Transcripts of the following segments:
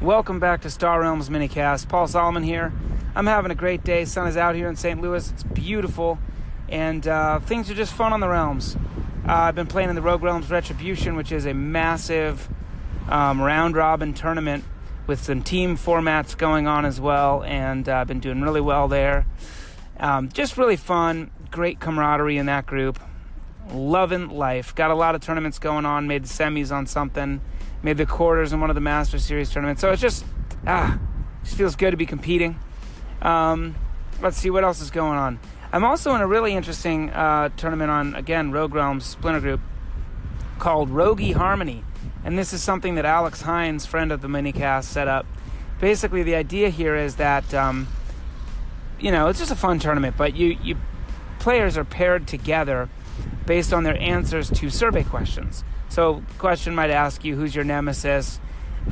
Welcome back to Star Realms Minicast. Paul Solomon here. I'm having a great day. Sun is out here in St. Louis. It's beautiful, and uh, things are just fun on the realms. Uh, I've been playing in the Rogue Realms Retribution, which is a massive um, round robin tournament with some team formats going on as well, and uh, I've been doing really well there. Um, just really fun, great camaraderie in that group. Loving life. Got a lot of tournaments going on. Made the semis on something. Made the quarters in one of the Master Series tournaments. So it's just ah, just feels good to be competing. Um, let's see what else is going on. I'm also in a really interesting uh, tournament on again Rogue Realms Splinter Group called Rogie Harmony, and this is something that Alex Hines, friend of the minicast, set up. Basically, the idea here is that. Um, you know, it's just a fun tournament, but you, you players are paired together based on their answers to survey questions. So, question might ask you, who's your nemesis?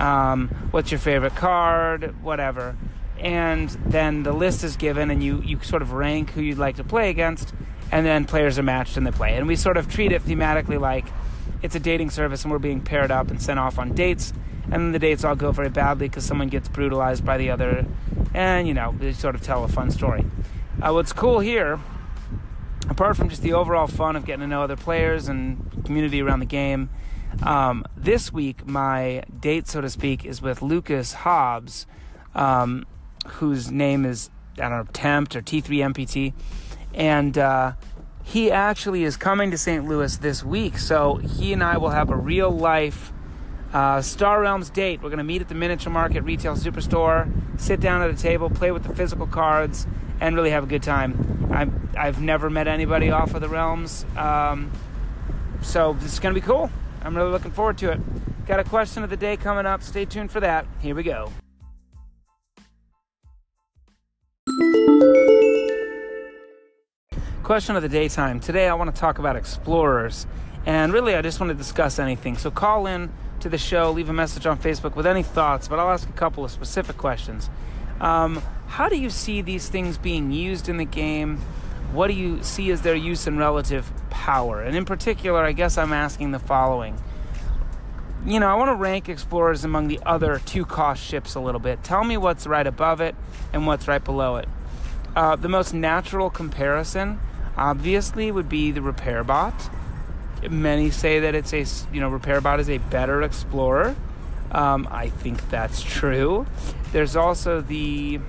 Um, what's your favorite card? Whatever. And then the list is given, and you, you sort of rank who you'd like to play against, and then players are matched and they play. And we sort of treat it thematically like it's a dating service, and we're being paired up and sent off on dates and then the dates all go very badly because someone gets brutalized by the other, and you know they sort of tell a fun story. Uh, what's cool here, apart from just the overall fun of getting to know other players and community around the game, um, this week my date, so to speak, is with Lucas Hobbs, um, whose name is I don't know Tempt or T3MPT, and. Uh, he actually is coming to St. Louis this week, so he and I will have a real life uh, Star Realms date. We're going to meet at the Miniature Market Retail Superstore, sit down at a table, play with the physical cards, and really have a good time. I'm, I've never met anybody off of the Realms, um, so this is going to be cool. I'm really looking forward to it. Got a question of the day coming up. Stay tuned for that. Here we go. Question of the daytime. Today I want to talk about explorers. And really, I just want to discuss anything. So call in to the show, leave a message on Facebook with any thoughts, but I'll ask a couple of specific questions. Um, how do you see these things being used in the game? What do you see as their use and relative power? And in particular, I guess I'm asking the following. You know, I want to rank explorers among the other two cost ships a little bit. Tell me what's right above it and what's right below it. Uh, the most natural comparison, obviously, would be the repair bot. Many say that it's a you know repair bot is a better explorer. Um, I think that's true. There's also the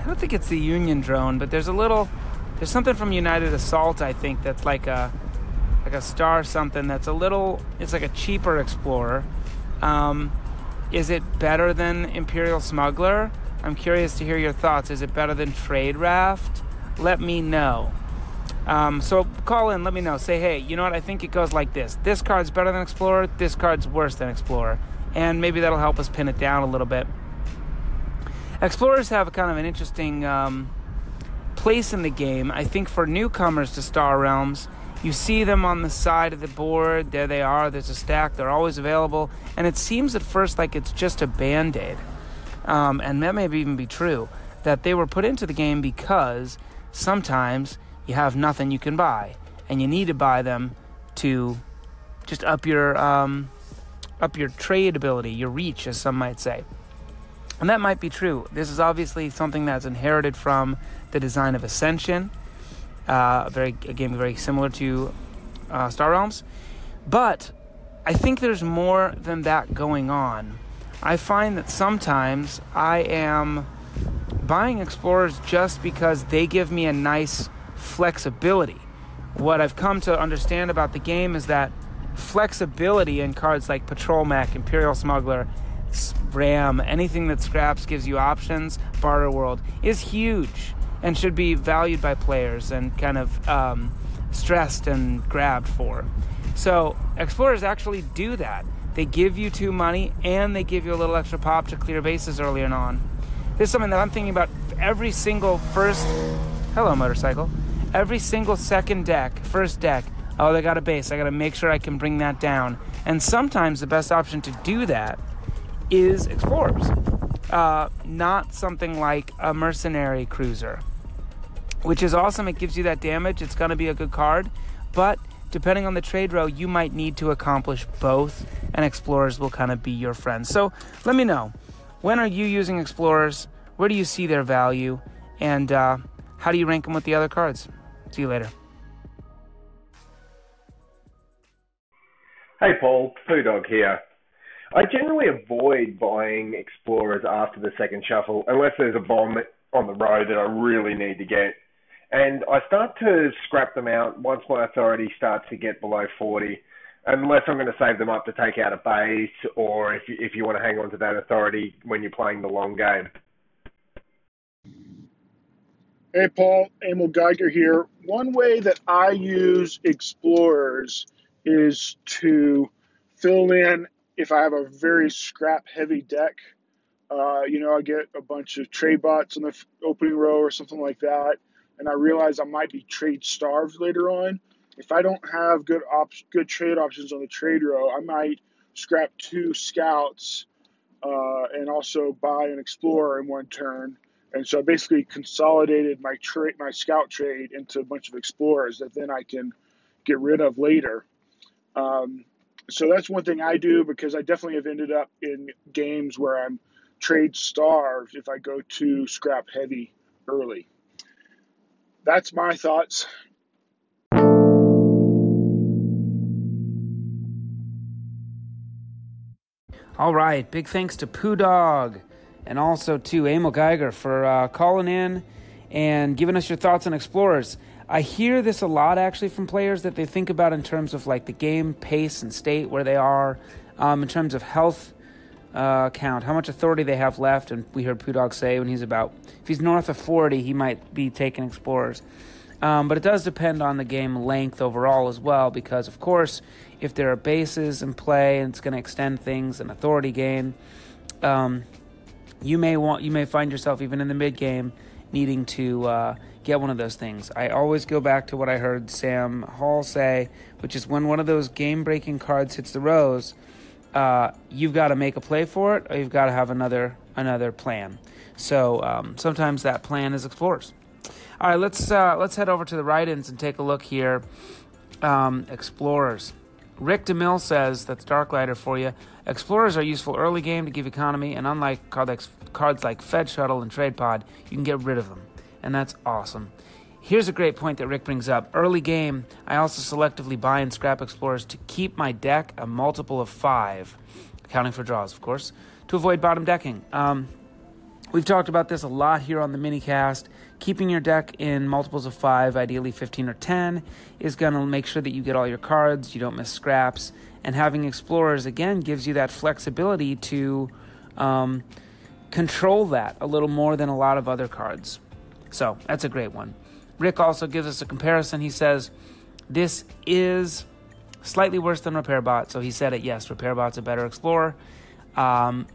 I don't think it's the Union drone, but there's a little there's something from United Assault I think that's like a like a star something that's a little it's like a cheaper explorer. Um, is it better than Imperial Smuggler? I'm curious to hear your thoughts. Is it better than Trade Raft? Let me know. Um, so call in, let me know. Say, hey, you know what? I think it goes like this. This card's better than Explorer. This card's worse than Explorer, and maybe that'll help us pin it down a little bit. Explorers have kind of an interesting um, place in the game. I think for newcomers to Star Realms, you see them on the side of the board. There they are. There's a stack. They're always available, and it seems at first like it's just a band aid. Um, and that may even be true that they were put into the game because sometimes you have nothing you can buy, and you need to buy them to just up your um, up your trade ability, your reach, as some might say. And that might be true. This is obviously something that's inherited from the design of Ascension, uh, very a game very similar to uh, Star Realms, but I think there's more than that going on. I find that sometimes I am buying explorers just because they give me a nice flexibility. What I've come to understand about the game is that flexibility in cards like Patrol Mech, Imperial Smuggler, Ram, anything that scraps gives you options, Barter World, is huge and should be valued by players and kind of um, stressed and grabbed for. So, explorers actually do that. They give you two money and they give you a little extra pop to clear bases earlier on. This is something that I'm thinking about every single first. Hello, motorcycle every single second deck, first deck, oh, they got a base. I got to make sure I can bring that down. And sometimes the best option to do that is explorers, uh, not something like a mercenary cruiser, which is awesome. It gives you that damage. It's going to be a good card, but depending on the trade row, you might need to accomplish both, and explorers will kind of be your friends. So let me know when are you using explorers? Where do you see their value? And uh, how do you rank them with the other cards? See you later. Hey Paul, Poo Dog here. I generally avoid buying explorers after the second shuffle unless there's a bomb on the road that I really need to get. And I start to scrap them out once my authority starts to get below 40, unless I'm going to save them up to take out a base or if you, if you want to hang on to that authority when you're playing the long game. Hey Paul, Emil Geiger here. One way that I use explorers is to fill in if I have a very scrap heavy deck uh, you know, I get a bunch of trade bots in the opening row or something like that, and I realize I might be trade starved later on. If I don't have good op- good trade options on the trade row, I might scrap two scouts uh, and also buy an explorer in one turn. And so I basically consolidated my trade, my scout trade into a bunch of explorers that then I can get rid of later. Um, so that's one thing I do because I definitely have ended up in games where I'm trade starved if I go too scrap heavy early. That's my thoughts. All right, big thanks to Poo Dog and also to Emil Geiger for uh, calling in and giving us your thoughts on Explorers. I hear this a lot actually from players that they think about in terms of like the game pace and state where they are, um, in terms of health uh, count, how much authority they have left. And we heard Pudog say when he's about, if he's north of 40, he might be taking explorers. Um, but it does depend on the game length overall as well, because of course, if there are bases in play and it's going to extend things, and authority gain, um, you may want you may find yourself even in the mid game needing to uh, get one of those things. I always go back to what I heard Sam Hall say, which is when one of those game breaking cards hits the rows uh, you've got to make a play for it, or you've got to have another another plan. So um, sometimes that plan is explorers. All right, let's uh, let's head over to the write-ins and take a look here. Um, explorers. Rick DeMille says that's dark Darklighter for you. Explorers are useful early game to give economy, and unlike cards like Fed Shuttle and Trade Pod, you can get rid of them, and that's awesome. Here's a great point that Rick brings up. Early game, I also selectively buy and scrap explorers to keep my deck a multiple of five, accounting for draws, of course, to avoid bottom decking. Um, we've talked about this a lot here on the minicast. Keeping your deck in multiples of five, ideally 15 or 10, is going to make sure that you get all your cards, you don't miss scraps, and having explorers again gives you that flexibility to um, control that a little more than a lot of other cards. So that's a great one. Rick also gives us a comparison. He says, This is slightly worse than RepairBot. So he said it, yes, RepairBot's a better Explorer. Um,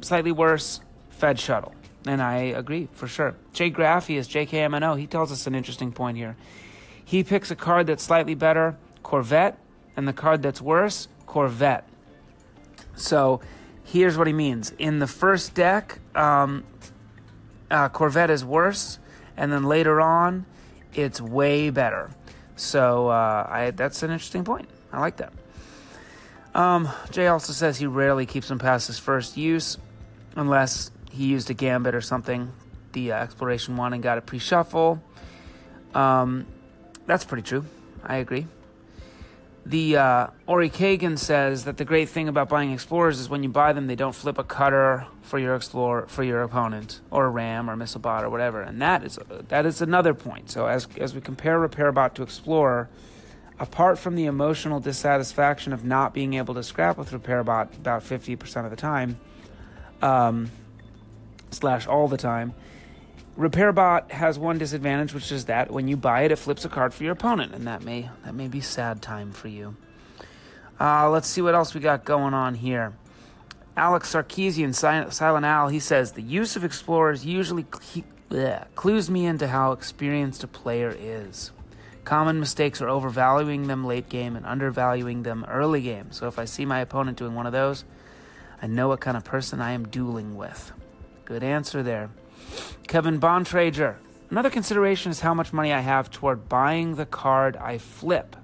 slightly worse, Fed Shuttle. And I agree for sure. Jay Graffius, JKMNO, he tells us an interesting point here. He picks a card that's slightly better, Corvette, and the card that's worse, Corvette. So here's what he means. In the first deck, um, uh, Corvette is worse, and then later on, it's way better. So uh, I, that's an interesting point. I like that. Um, Jay also says he rarely keeps them past his first use, unless he used a gambit or something, the uh, exploration one, and got a pre-shuffle. Um, that's pretty true. I agree. The uh, Ori Kagan says that the great thing about buying explorers is when you buy them, they don't flip a cutter for your explorer for your opponent, or a ram, or a missile bot, or whatever. And that is that is another point. So as as we compare repair bot to explorer, apart from the emotional dissatisfaction of not being able to scrap with repair bot about fifty percent of the time, um, slash all the time, RepairBot has one disadvantage, which is that when you buy it, it flips a card for your opponent, and that may that may be sad time for you. Uh, let's see what else we got going on here. Alex Sarkeesian, Silent Al, he says the use of explorers usually bleh, clues me into how experienced a player is. Common mistakes are overvaluing them late game and undervaluing them early game. So if I see my opponent doing one of those, I know what kind of person I am dueling with. Good answer there. Kevin Bontrager. Another consideration is how much money I have toward buying the card I flip.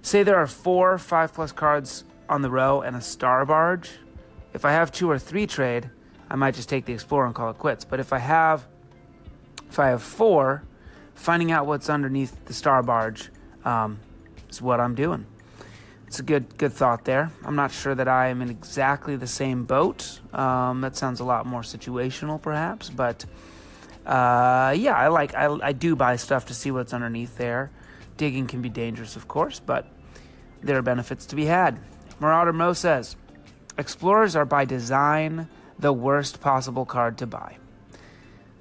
say there are four five plus cards on the row and a star barge. If I have two or three trade, I might just take the explorer and call it quits. But if I have if I have four, finding out what's underneath the star barge um, is what I'm doing. It's a good good thought there. I'm not sure that I am in exactly the same boat. Um, that sounds a lot more situational, perhaps, but uh, yeah, I like I, I do buy stuff to see what's underneath there. Digging can be dangerous, of course, but there are benefits to be had. Marauder Mo says, Explorers are by design the worst possible card to buy.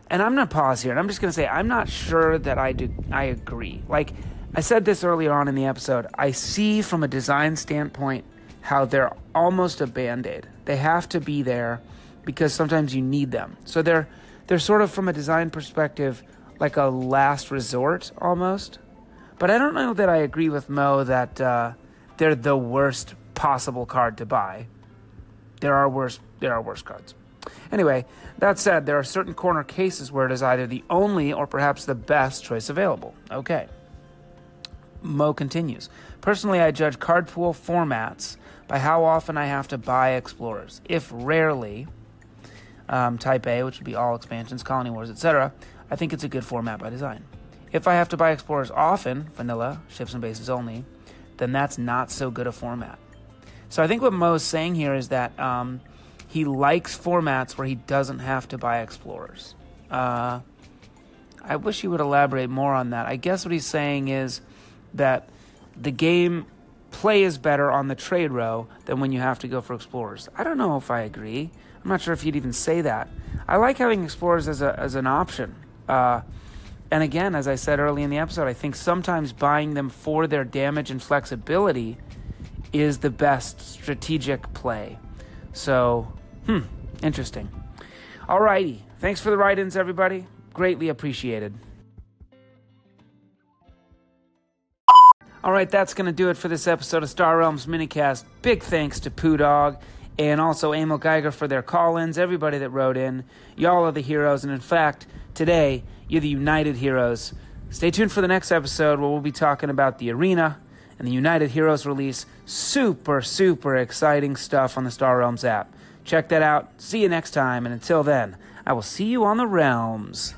And I'm to pause here, and I'm just to say I'm not sure that I do. I agree. Like I said this earlier on in the episode, I see from a design standpoint how they're almost a band aid. They have to be there because sometimes you need them. So they're they're sort of from a design perspective like a last resort almost. But I don't know that I agree with Mo that uh, they're the worst possible card to buy. There are worse there are worse cards. Anyway, that said, there are certain corner cases where it is either the only or perhaps the best choice available. Okay. Mo continues. Personally, I judge card pool formats by how often I have to buy explorers. If rarely, um, Type A, which would be all expansions, Colony Wars, etc., I think it's a good format by design. If I have to buy explorers often, vanilla, ships and bases only, then that's not so good a format. So I think what Mo's saying here is that um, he likes formats where he doesn't have to buy explorers. Uh, I wish he would elaborate more on that. I guess what he's saying is that the game play is better on the trade row than when you have to go for explorers. I don't know if I agree. I'm not sure if you'd even say that. I like having explorers as a as an option. Uh, and again, as I said early in the episode, I think sometimes buying them for their damage and flexibility is the best strategic play. So, hmm, interesting. Alrighty. Thanks for the write ins, everybody. Greatly appreciated. All right, that's going to do it for this episode of Star Realms Minicast. Big thanks to Poo Dog and also Emil Geiger for their call ins, everybody that wrote in. Y'all are the heroes, and in fact, today, you're the United Heroes. Stay tuned for the next episode where we'll be talking about the arena and the United Heroes release. Super, super exciting stuff on the Star Realms app. Check that out. See you next time, and until then, I will see you on the realms.